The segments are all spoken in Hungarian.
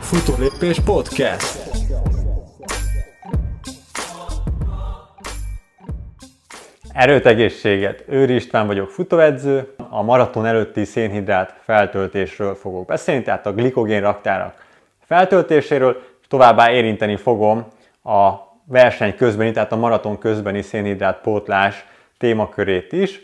Futólépés Podcast. Erőt, egészséget! Őri István vagyok, futóedző. A maraton előtti szénhidrát feltöltésről fogok beszélni, tehát a glikogén raktárak feltöltéséről, továbbá érinteni fogom a verseny közbeni, tehát a maraton közbeni szénhidrát pótlás témakörét is.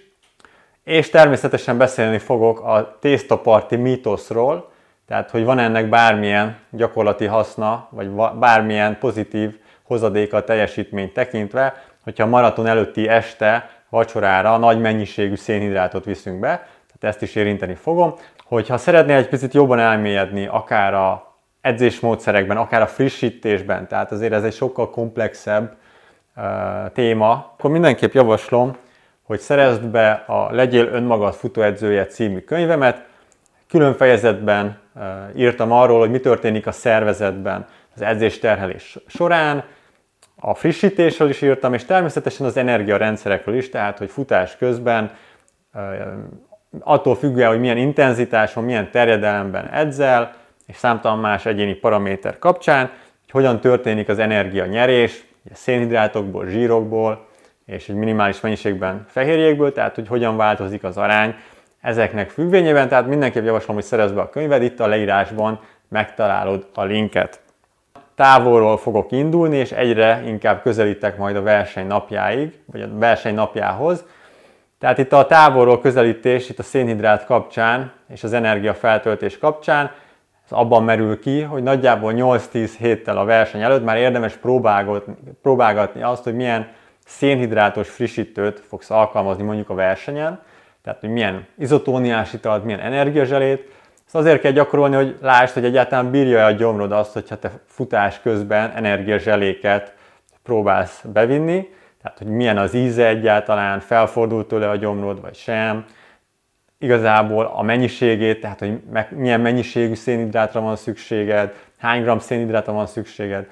És természetesen beszélni fogok a tésztaparti mítoszról, tehát hogy van ennek bármilyen gyakorlati haszna, vagy bármilyen pozitív hozadéka a teljesítményt tekintve, hogyha maraton előtti este vacsorára nagy mennyiségű szénhidrátot viszünk be, tehát ezt is érinteni fogom. Hogyha szeretnél egy picit jobban elmélyedni, akár a edzésmódszerekben, akár a frissítésben, tehát azért ez egy sokkal komplexebb uh, téma, akkor mindenképp javaslom, hogy szerezd be a Legyél önmagad futóedzője című könyvemet. Külön fejezetben uh, írtam arról, hogy mi történik a szervezetben az edzésterhelés során, a frissítésről is írtam, és természetesen az energiarendszerekről is, tehát hogy futás közben uh, attól függően, hogy milyen intenzitáson, milyen terjedelemben edzel, és számtalan más egyéni paraméter kapcsán, hogy hogyan történik az energia nyerés, szénhidrátokból, zsírokból, és egy minimális mennyiségben fehérjékből, tehát hogy hogyan változik az arány ezeknek függvényében, tehát mindenképp javaslom, hogy szerezd be a könyved, itt a leírásban megtalálod a linket. Távolról fogok indulni, és egyre inkább közelítek majd a verseny napjáig, vagy a verseny napjához. Tehát itt a távolról közelítés, itt a szénhidrát kapcsán, és az energiafeltöltés kapcsán, ez abban merül ki, hogy nagyjából 8-10 héttel a verseny előtt már érdemes próbálgatni, próbálgatni azt, hogy milyen szénhidrátos frissítőt fogsz alkalmazni mondjuk a versenyen, tehát hogy milyen izotóniás italt, milyen energiazselét. Ezt azért kell gyakorolni, hogy lásd, hogy egyáltalán bírja a gyomrod azt, hogyha te futás közben energiazseléket próbálsz bevinni, tehát hogy milyen az íze egyáltalán, felfordult tőle a gyomrod, vagy sem, igazából a mennyiségét, tehát hogy milyen mennyiségű szénhidrátra van szükséged, hány gram szénhidrátra van szükséged,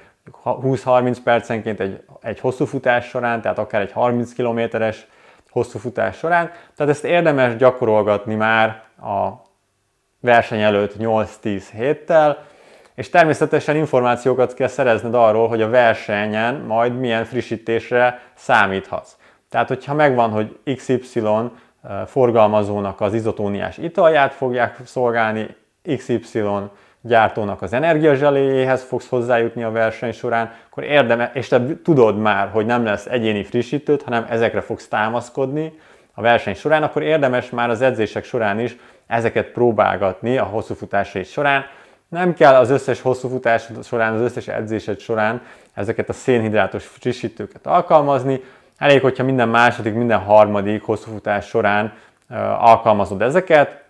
20-30 percenként egy, egy hosszú futás során, tehát akár egy 30 kilométeres hosszú futás során. Tehát ezt érdemes gyakorolgatni már a verseny előtt 8-10 héttel, és természetesen információkat kell szerezned arról, hogy a versenyen majd milyen frissítésre számíthatsz. Tehát, hogyha megvan, hogy XY forgalmazónak az izotóniás italját fogják szolgálni, XY gyártónak az energiazseléjéhez fogsz hozzájutni a verseny során, akkor érdemes, és te tudod már, hogy nem lesz egyéni frissítőt, hanem ezekre fogsz támaszkodni a verseny során, akkor érdemes már az edzések során is ezeket próbálgatni a hosszú futás során. Nem kell az összes hosszú futás során, az összes edzésed során ezeket a szénhidrátos frissítőket alkalmazni, Elég, hogyha minden második, minden harmadik hosszúfutás során alkalmazod ezeket,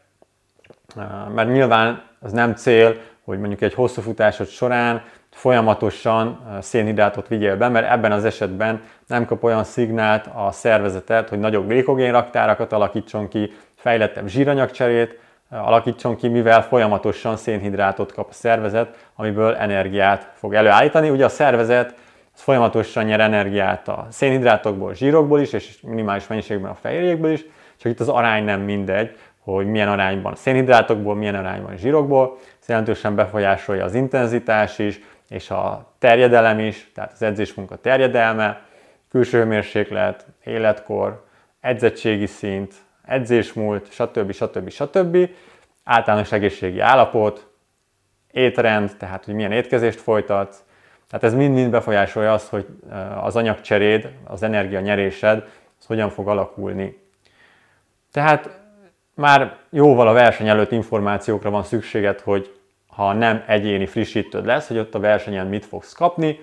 mert nyilván az nem cél, hogy mondjuk egy hosszú futásod során folyamatosan szénhidrátot vigyél be, mert ebben az esetben nem kap olyan szignált a szervezetet, hogy nagyobb glikogén raktárakat alakítson ki, fejlettebb zsíranyagcserét alakítson ki, mivel folyamatosan szénhidrátot kap a szervezet, amiből energiát fog előállítani. Ugye a szervezet az folyamatosan nyer energiát a szénhidrátokból, zsírokból is, és minimális mennyiségben a fehérjékből is, csak itt az arány nem mindegy, hogy milyen arányban szénhidrátokból, milyen arányban zsírokból. Ez jelentősen befolyásolja az intenzitás is, és a terjedelem is, tehát az edzésmunka terjedelme, külső hőmérséklet, életkor, edzettségi szint, edzésmúlt, stb. stb. stb. Általános egészségi állapot, étrend, tehát hogy milyen étkezést folytatsz, tehát ez mind-mind befolyásolja azt, hogy eh, az anyagcseréd, az energia nyerésed, az hogyan fog alakulni. Tehát már jóval a verseny előtt információkra van szükséged, hogy ha nem egyéni frissítőd lesz, hogy ott a versenyen mit fogsz kapni.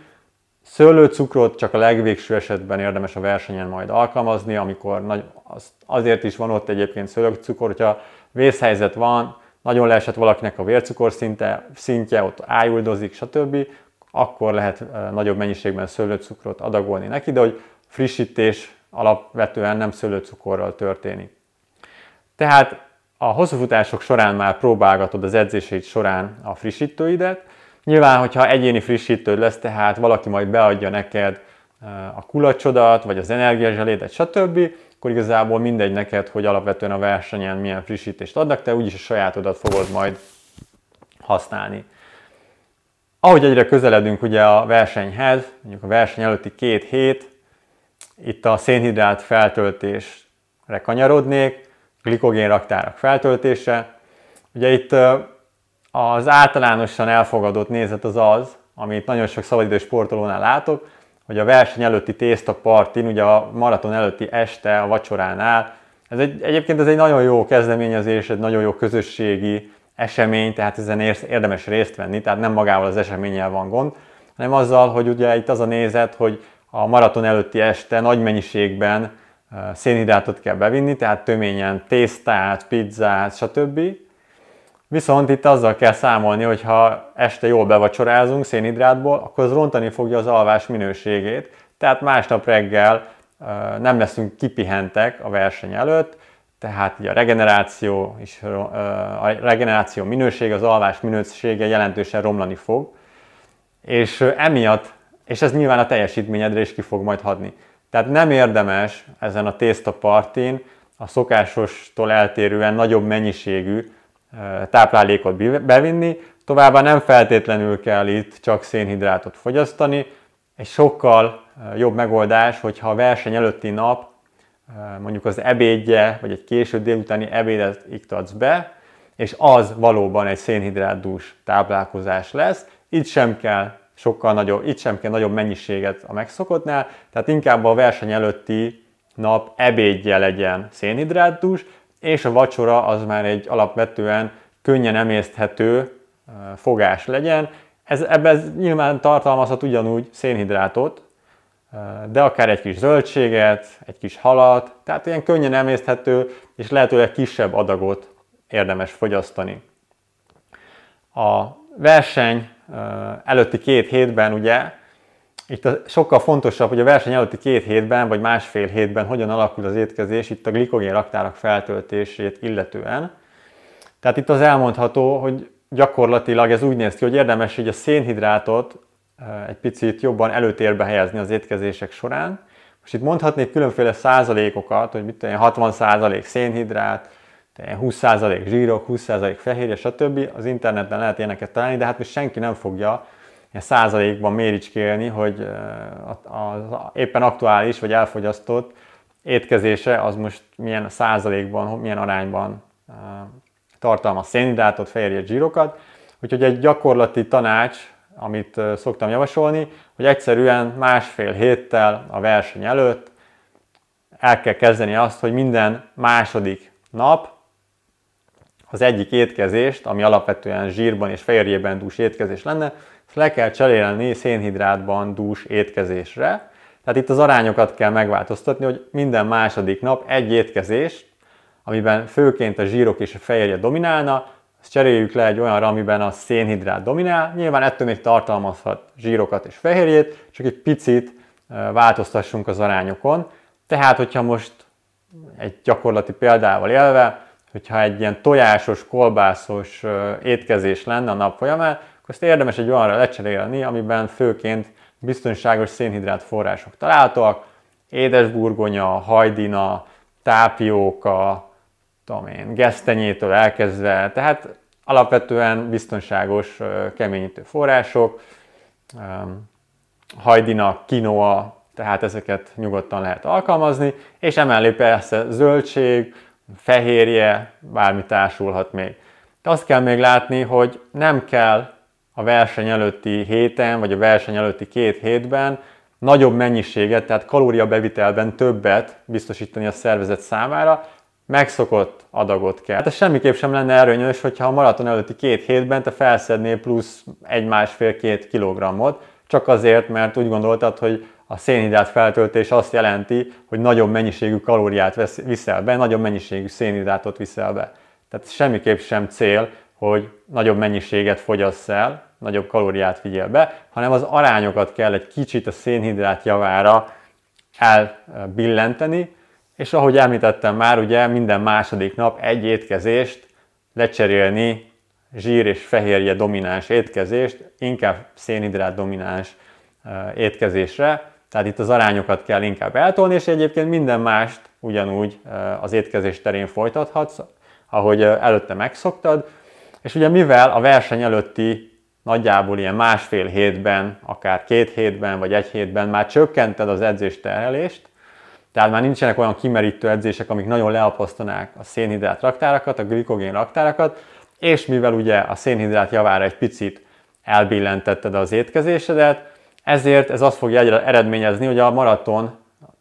Szőlőcukrot csak a legvégső esetben érdemes a versenyen majd alkalmazni, amikor nagy, az, azért is van ott egyébként szőlőcukor, hogyha vészhelyzet van, nagyon leesett valakinek a vércukor szinte, szintje, ott ájuldozik, stb., akkor lehet nagyobb mennyiségben szőlőcukrot adagolni neki, de hogy frissítés alapvetően nem szőlőcukorral történik. Tehát a hosszúfutások során már próbálgatod az edzéseid során a frissítőidet. Nyilván, hogyha egyéni frissítőd lesz, tehát valaki majd beadja neked a kulacsodat, vagy az energiazselédet, stb., akkor igazából mindegy neked, hogy alapvetően a versenyen milyen frissítést adnak, te úgyis a sajátodat fogod majd használni. Ahogy egyre közeledünk ugye a versenyhez, mondjuk a verseny előtti két hét, itt a szénhidrát feltöltésre kanyarodnék, glikogén raktárak feltöltése. Ugye itt az általánosan elfogadott nézet az az, amit nagyon sok szabadidős sportolónál látok, hogy a verseny előtti tészta partin, ugye a maraton előtti este a vacsoránál, ez egy, egyébként ez egy nagyon jó kezdeményezés, egy nagyon jó közösségi esemény, tehát ezen érdemes részt venni, tehát nem magával az eseménnyel van gond, hanem azzal, hogy ugye itt az a nézet, hogy a maraton előtti este nagy mennyiségben szénhidrátot kell bevinni, tehát töményen tésztát, pizzát, stb. Viszont itt azzal kell számolni, hogy ha este jól bevacsorázunk szénhidrátból, akkor az rontani fogja az alvás minőségét, tehát másnap reggel nem leszünk kipihentek a verseny előtt, tehát a regeneráció, is, a regeneráció minősége, az alvás minősége jelentősen romlani fog, és emiatt, és ez nyilván a teljesítményedre is ki fog majd hadni. Tehát nem érdemes ezen a tészta partin a szokásostól eltérően nagyobb mennyiségű táplálékot bevinni, továbbá nem feltétlenül kell itt csak szénhidrátot fogyasztani, egy sokkal jobb megoldás, hogyha a verseny előtti nap mondjuk az ebédje, vagy egy késő délutáni ebédet iktatsz be, és az valóban egy szénhidrátdús táplálkozás lesz. Itt sem kell sokkal nagyobb, itt sem kell nagyobb mennyiséget a megszokottnál, tehát inkább a verseny előtti nap ebédje legyen szénhidrátdús, és a vacsora az már egy alapvetően könnyen emészthető fogás legyen. Ez, ebben nyilván tartalmazhat ugyanúgy szénhidrátot, de akár egy kis zöldséget, egy kis halat, tehát ilyen könnyen emészthető és lehetőleg kisebb adagot érdemes fogyasztani. A verseny előtti két hétben ugye, itt a, sokkal fontosabb, hogy a verseny előtti két hétben vagy másfél hétben hogyan alakul az étkezés itt a glikogén raktárak feltöltését illetően. Tehát itt az elmondható, hogy gyakorlatilag ez úgy néz ki, hogy érdemes hogy a szénhidrátot egy picit jobban előtérbe helyezni az étkezések során. Most itt mondhatnék különféle százalékokat, hogy mit tudom, 60 százalék szénhidrát, 20 százalék zsírok, 20 százalék fehérje, stb. Az interneten lehet ilyeneket találni, de hát most senki nem fogja ilyen százalékban méricskélni, hogy az éppen aktuális vagy elfogyasztott étkezése az most milyen százalékban, milyen arányban tartalmaz szénhidrátot, fehérje, zsírokat. Úgyhogy egy gyakorlati tanács amit szoktam javasolni, hogy egyszerűen másfél héttel a verseny előtt el kell kezdeni azt, hogy minden második nap az egyik étkezést, ami alapvetően zsírban és fehérjében dús étkezés lenne, ezt le kell cserélni szénhidrátban dús étkezésre. Tehát itt az arányokat kell megváltoztatni, hogy minden második nap egy étkezés, amiben főként a zsírok és a fehérje dominálna, ezt cseréljük le egy olyanra, amiben a szénhidrát dominál. Nyilván ettől még tartalmazhat zsírokat és fehérjét, csak egy picit változtassunk az arányokon. Tehát, hogyha most egy gyakorlati példával élve, hogyha egy ilyen tojásos, kolbászos étkezés lenne a nap folyamán, akkor ezt érdemes egy olyanra lecserélni, amiben főként biztonságos szénhidrát források találhatóak, édesburgonya, hajdina, tápióka, tudom én, gesztenyétől elkezdve, tehát alapvetően biztonságos keményítő források, hajdina, kinoa, tehát ezeket nyugodtan lehet alkalmazni, és emellé persze zöldség, fehérje, bármi társulhat még. De azt kell még látni, hogy nem kell a verseny előtti héten, vagy a verseny előtti két hétben nagyobb mennyiséget, tehát kalóriabevitelben többet biztosítani a szervezet számára, megszokott adagot kell. Hát ez semmiképp sem lenne erőnyös, hogyha a maraton előtti két hétben te felszednél plusz egy másfél-két kilogrammot, csak azért, mert úgy gondoltad, hogy a szénhidrát feltöltés azt jelenti, hogy nagyobb mennyiségű kalóriát viszel be, nagyobb mennyiségű szénhidrátot viszel be. Tehát semmiképp sem cél, hogy nagyobb mennyiséget fogyasz el, nagyobb kalóriát vigyél be, hanem az arányokat kell egy kicsit a szénhidrát javára elbillenteni, és ahogy említettem már, ugye minden második nap egy étkezést lecserélni zsír és fehérje domináns étkezést, inkább szénhidrát domináns étkezésre, tehát itt az arányokat kell inkább eltolni, és egyébként minden mást ugyanúgy az étkezés terén folytathatsz, ahogy előtte megszoktad. És ugye mivel a verseny előtti nagyjából ilyen másfél hétben, akár két hétben vagy egy hétben már csökkented az edzés terhelést, tehát már nincsenek olyan kimerítő edzések, amik nagyon leapasztanák a szénhidrát raktárakat, a glikogén raktárakat, és mivel ugye a szénhidrát javára egy picit elbillentetted az étkezésedet, ezért ez azt fogja eredményezni, hogy a maraton,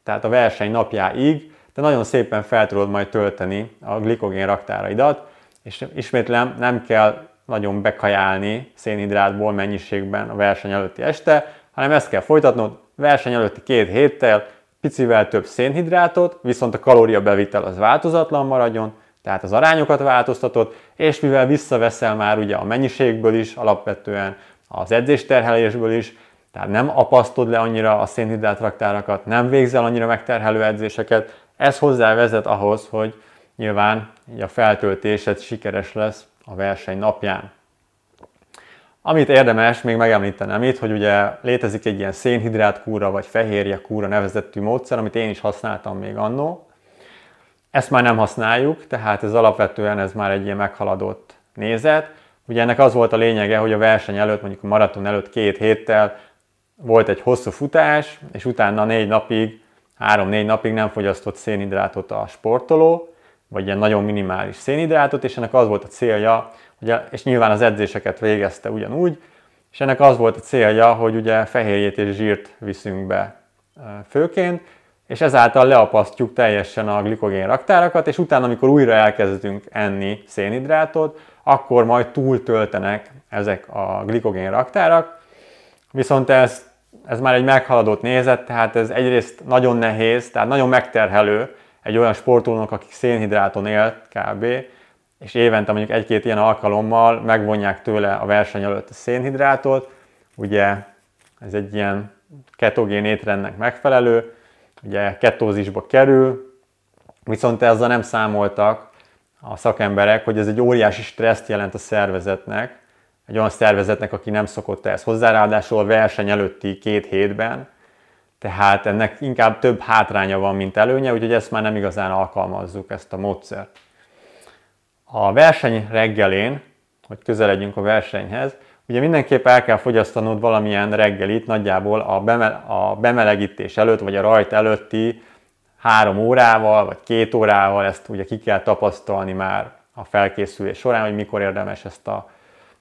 tehát a verseny napjáig, te nagyon szépen fel tudod majd tölteni a glikogén raktáraidat, és ismétlem nem kell nagyon bekajálni szénhidrátból mennyiségben a verseny előtti este, hanem ezt kell folytatnod verseny előtti két héttel, picivel több szénhidrátot, viszont a kalóriabevitel az változatlan maradjon, tehát az arányokat változtatod, és mivel visszaveszel már ugye a mennyiségből is, alapvetően az edzésterhelésből is, tehát nem apasztod le annyira a szénhidrát raktárakat, nem végzel annyira megterhelő edzéseket, ez hozzá vezet ahhoz, hogy nyilván a feltöltésed sikeres lesz a verseny napján. Amit érdemes még megemlítenem itt, hogy ugye létezik egy ilyen szénhidrát kúra vagy fehérje kúra nevezettű módszer, amit én is használtam még annó. Ezt már nem használjuk, tehát ez alapvetően ez már egy ilyen meghaladott nézet. Ugye ennek az volt a lényege, hogy a verseny előtt, mondjuk a maraton előtt két héttel volt egy hosszú futás, és utána négy napig, három-négy napig nem fogyasztott szénhidrátot a sportoló, vagy ilyen nagyon minimális szénhidrátot, és ennek az volt a célja, ugye, és nyilván az edzéseket végezte ugyanúgy, és ennek az volt a célja, hogy ugye fehérjét és zsírt viszünk be főként, és ezáltal leapasztjuk teljesen a glikogén raktárakat, és utána, amikor újra elkezdünk enni szénhidrátot, akkor majd túltöltenek ezek a glikogén raktárak, viszont ez, ez már egy meghaladott nézet, tehát ez egyrészt nagyon nehéz, tehát nagyon megterhelő egy olyan sportolónak, aki szénhidráton él kb., és évente mondjuk egy-két ilyen alkalommal megvonják tőle a verseny előtt a szénhidrátot, ugye ez egy ilyen ketogén étrendnek megfelelő, ugye ketózisba kerül, viszont ezzel nem számoltak a szakemberek, hogy ez egy óriási stresszt jelent a szervezetnek, egy olyan szervezetnek, aki nem szokott ehhez hozzá, ráadásul a verseny előtti két hétben, tehát ennek inkább több hátránya van, mint előnye, úgyhogy ezt már nem igazán alkalmazzuk, ezt a módszert. A verseny reggelén, hogy közeledjünk a versenyhez, ugye mindenképp el kell fogyasztanod valamilyen reggelit, nagyjából a, beme- a bemelegítés előtt, vagy a rajt előtti három órával, vagy két órával, ezt ugye ki kell tapasztalni már a felkészülés során, hogy mikor érdemes ezt a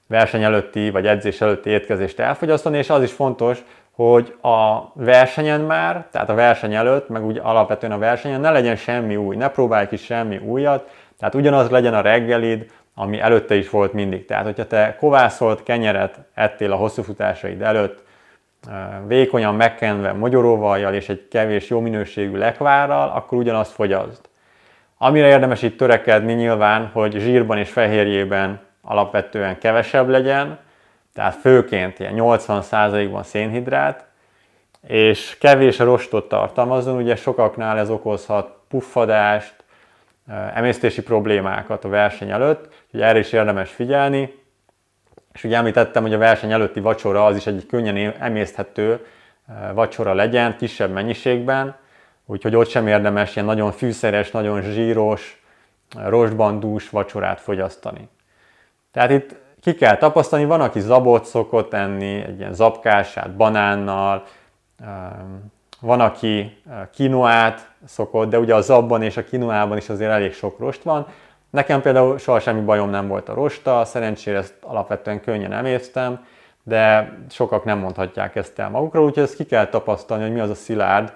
verseny előtti, vagy edzés előtti étkezést elfogyasztani, és az is fontos, hogy a versenyen már, tehát a verseny előtt, meg úgy alapvetően a versenyen ne legyen semmi új, ne próbálj ki semmi újat, tehát ugyanaz legyen a reggelid, ami előtte is volt mindig. Tehát, hogyha te kovászolt kenyeret ettél a hosszú futásaid előtt, vékonyan megkenve mogyoróvajjal és egy kevés jó minőségű lekvárral, akkor ugyanazt fogyaszd. Amire érdemes itt törekedni nyilván, hogy zsírban és fehérjében alapvetően kevesebb legyen, tehát főként ilyen 80%-ban szénhidrát, és kevés rostot tartalmazzon, ugye sokaknál ez okozhat puffadást, emésztési problémákat a verseny előtt, úgyhogy erre is érdemes figyelni. És ugye említettem, hogy a verseny előtti vacsora az is egy könnyen emészthető vacsora legyen, kisebb mennyiségben, úgyhogy ott sem érdemes ilyen nagyon fűszeres, nagyon zsíros, rostbandús vacsorát fogyasztani. Tehát itt ki kell tapasztalni, van, aki zabot szokott enni, egy ilyen zabkását banánnal, van, aki kinoát szokott, de ugye a zabban és a kinoában is azért elég sok rost van. Nekem például soha semmi bajom nem volt a rosta, szerencsére ezt alapvetően könnyen emésztem, de sokak nem mondhatják ezt el magukról, úgyhogy ezt ki kell tapasztalni, hogy mi az a szilárd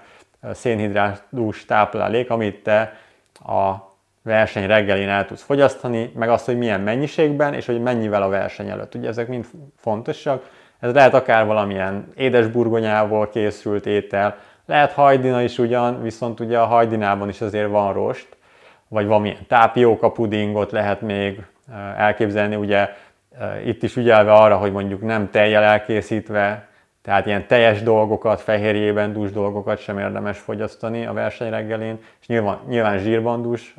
szénhidrátús táplálék, amit te a verseny reggelén el tudsz fogyasztani, meg azt, hogy milyen mennyiségben, és hogy mennyivel a verseny előtt. Ugye ezek mind fontosak. Ez lehet akár valamilyen édesburgonyából készült étel, lehet hajdina is ugyan, viszont ugye a hajdinában is azért van rost, vagy valamilyen tápióka pudingot lehet még elképzelni, ugye itt is ügyelve arra, hogy mondjuk nem tejjel elkészítve, tehát ilyen teljes dolgokat, fehérjében dús dolgokat sem érdemes fogyasztani a verseny reggelén, és nyilván, nyilván zsírban dús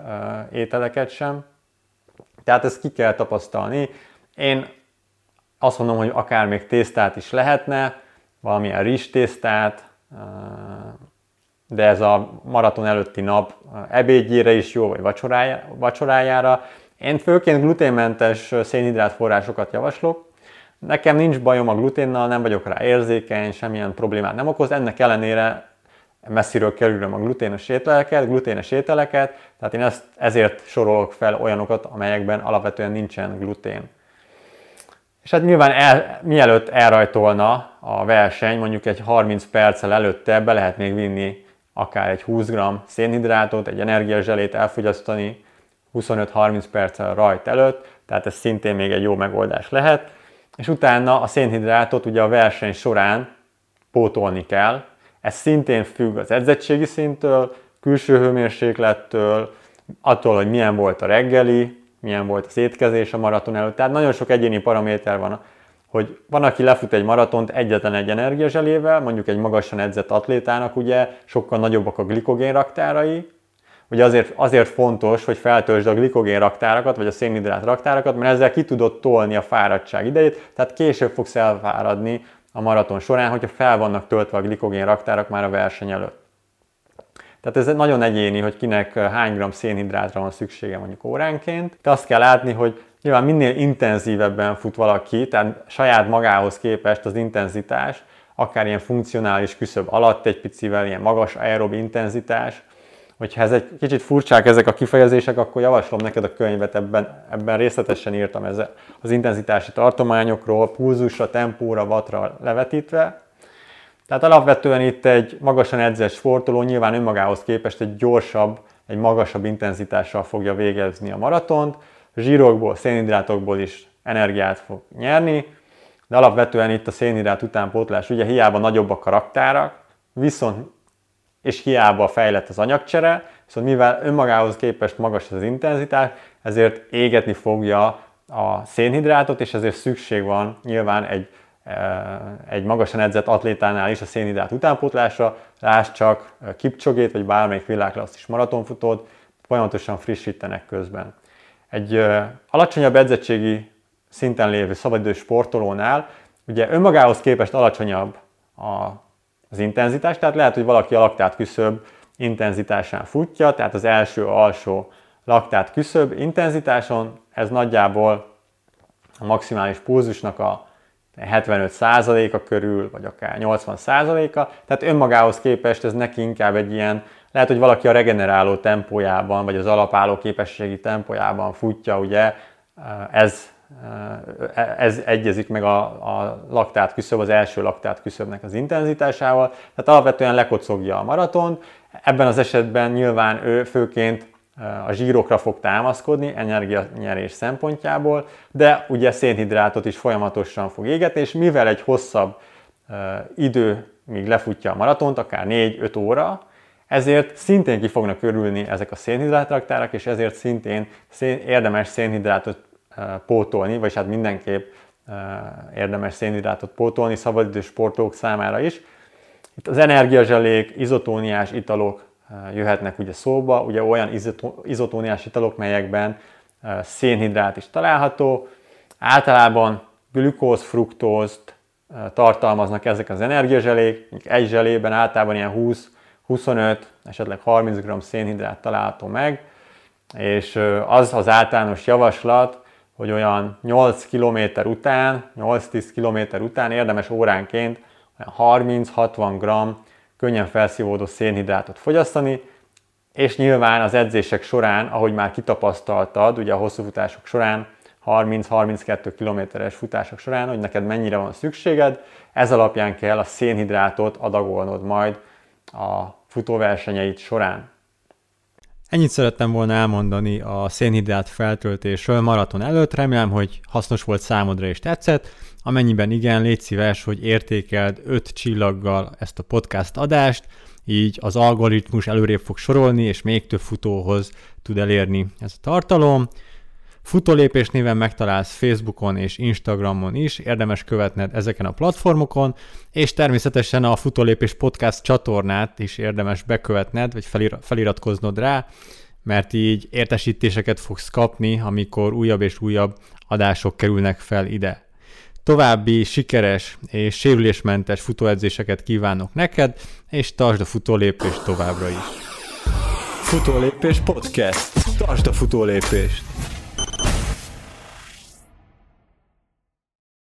ételeket sem. Tehát ezt ki kell tapasztalni. Én azt mondom, hogy akár még tésztát is lehetne, valamilyen rizs tésztát, de ez a maraton előtti nap ebédjére is jó, vagy vacsorájára, Én főként gluténmentes szénhidrát forrásokat javaslok. Nekem nincs bajom a gluténnal, nem vagyok rá érzékeny, semmilyen problémát nem okoz, ennek ellenére messziről kerülöm a gluténes ételeket, gluténes ételeket, tehát én ezt, ezért sorolok fel olyanokat, amelyekben alapvetően nincsen glutén. És hát nyilván el, mielőtt elrajtolna a verseny, mondjuk egy 30 perccel előtte be lehet még vinni akár egy 20 g szénhidrátot, egy energiazselét elfogyasztani 25-30 perccel rajt előtt, tehát ez szintén még egy jó megoldás lehet. És utána a szénhidrátot ugye a verseny során pótolni kell. Ez szintén függ az edzettségi szinttől, külső hőmérséklettől, attól, hogy milyen volt a reggeli, milyen volt az étkezés a maraton előtt. Tehát nagyon sok egyéni paraméter van, hogy van, aki lefut egy maratont egyetlen egy energiazselével, mondjuk egy magasan edzett atlétának ugye sokkal nagyobbak a glikogén raktárai, Ugye azért, azért fontos, hogy feltöltsd a glikogén raktárakat, vagy a szénhidrát raktárakat, mert ezzel ki tudod tolni a fáradtság idejét, tehát később fogsz elfáradni a maraton során, hogyha fel vannak töltve a glikogén raktárak már a verseny előtt. Tehát ez nagyon egyéni, hogy kinek hány gram szénhidrátra van szüksége mondjuk óránként. De azt kell látni, hogy nyilván minél intenzívebben fut valaki, tehát saját magához képest az intenzitás, akár ilyen funkcionális küszöb alatt egy picivel, ilyen magas aerob intenzitás, hogyha ez egy kicsit furcsák ezek a kifejezések, akkor javaslom neked a könyvet, ebben, ebben részletesen írtam ez az intenzitási tartományokról, pulzusra, tempóra, vatra levetítve. Tehát alapvetően itt egy magasan edzett sportoló nyilván önmagához képest egy gyorsabb, egy magasabb intenzitással fogja végezni a maratont, zsírokból, szénhidrátokból is energiát fog nyerni, de alapvetően itt a szénhidrát utánpótlás, ugye hiába nagyobbak a raktárak, viszont és hiába fejlett az anyagcsere, viszont mivel önmagához képest magas az intenzitás, ezért égetni fogja a szénhidrátot, és ezért szükség van nyilván egy, e, egy magasan edzett atlétánál is a szénhidrát utánpótlásra, lásd csak e, kipcsogét, vagy bármelyik világklasszis maratonfutót, folyamatosan frissítenek közben. Egy e, alacsonyabb edzettségi szinten lévő szabadidős sportolónál ugye önmagához képest alacsonyabb a az intenzitás, tehát lehet, hogy valaki a laktát küszöb intenzitásán futja, tehát az első alsó laktát küszöb intenzitáson, ez nagyjából a maximális pulzusnak a 75%-a körül, vagy akár 80%-a, tehát önmagához képest ez neki inkább egy ilyen, lehet, hogy valaki a regeneráló tempójában, vagy az alapálló képességi tempójában futja, ugye, ez ez egyezik meg a, a laktát küszöb, az első laktát küszöbnek az intenzitásával, tehát alapvetően lekocogja a maratont. Ebben az esetben nyilván ő főként a zsírokra fog támaszkodni energianyerés szempontjából, de ugye szénhidrátot is folyamatosan fog égetni, és mivel egy hosszabb idő, míg lefutja a maratont, akár 4-5 óra, ezért szintén ki fognak körülni ezek a szénhidrátraktárak, és ezért szintén érdemes szénhidrátot pótolni, vagy hát mindenképp érdemes szénhidrátot pótolni szabadidős sportolók számára is. Itt az energiazselék, izotóniás italok jöhetnek ugye szóba, ugye olyan izotóniás italok, melyekben szénhidrát is található. Általában glükóz, fruktózt tartalmaznak ezek az energiazselék, egy zselében általában ilyen 20, 25, esetleg 30 g szénhidrát található meg, és az az általános javaslat, hogy olyan 8 km után, 8-10 km után érdemes óránként 30-60 g könnyen felszívódó szénhidrátot fogyasztani, és nyilván az edzések során, ahogy már kitapasztaltad, ugye a hosszú futások során, 30-32 kilométeres futások során, hogy neked mennyire van szükséged, ez alapján kell a szénhidrátot adagolnod majd a futóversenyeid során. Ennyit szerettem volna elmondani a szénhidrát feltöltésről maraton előtt. Remélem, hogy hasznos volt számodra és tetszett. Amennyiben igen, légy szíves, hogy értékeld 5 csillaggal ezt a podcast adást, így az algoritmus előrébb fog sorolni, és még több futóhoz tud elérni ez a tartalom. Futólépés néven megtalálsz Facebookon és Instagramon is, érdemes követned ezeken a platformokon, és természetesen a Futólépés Podcast csatornát is érdemes bekövetned, vagy felira- feliratkoznod rá, mert így értesítéseket fogsz kapni, amikor újabb és újabb adások kerülnek fel ide. További sikeres és sérülésmentes futóedzéseket kívánok neked, és tartsd a futólépést továbbra is. Futólépés podcast. Tartsd a futólépést!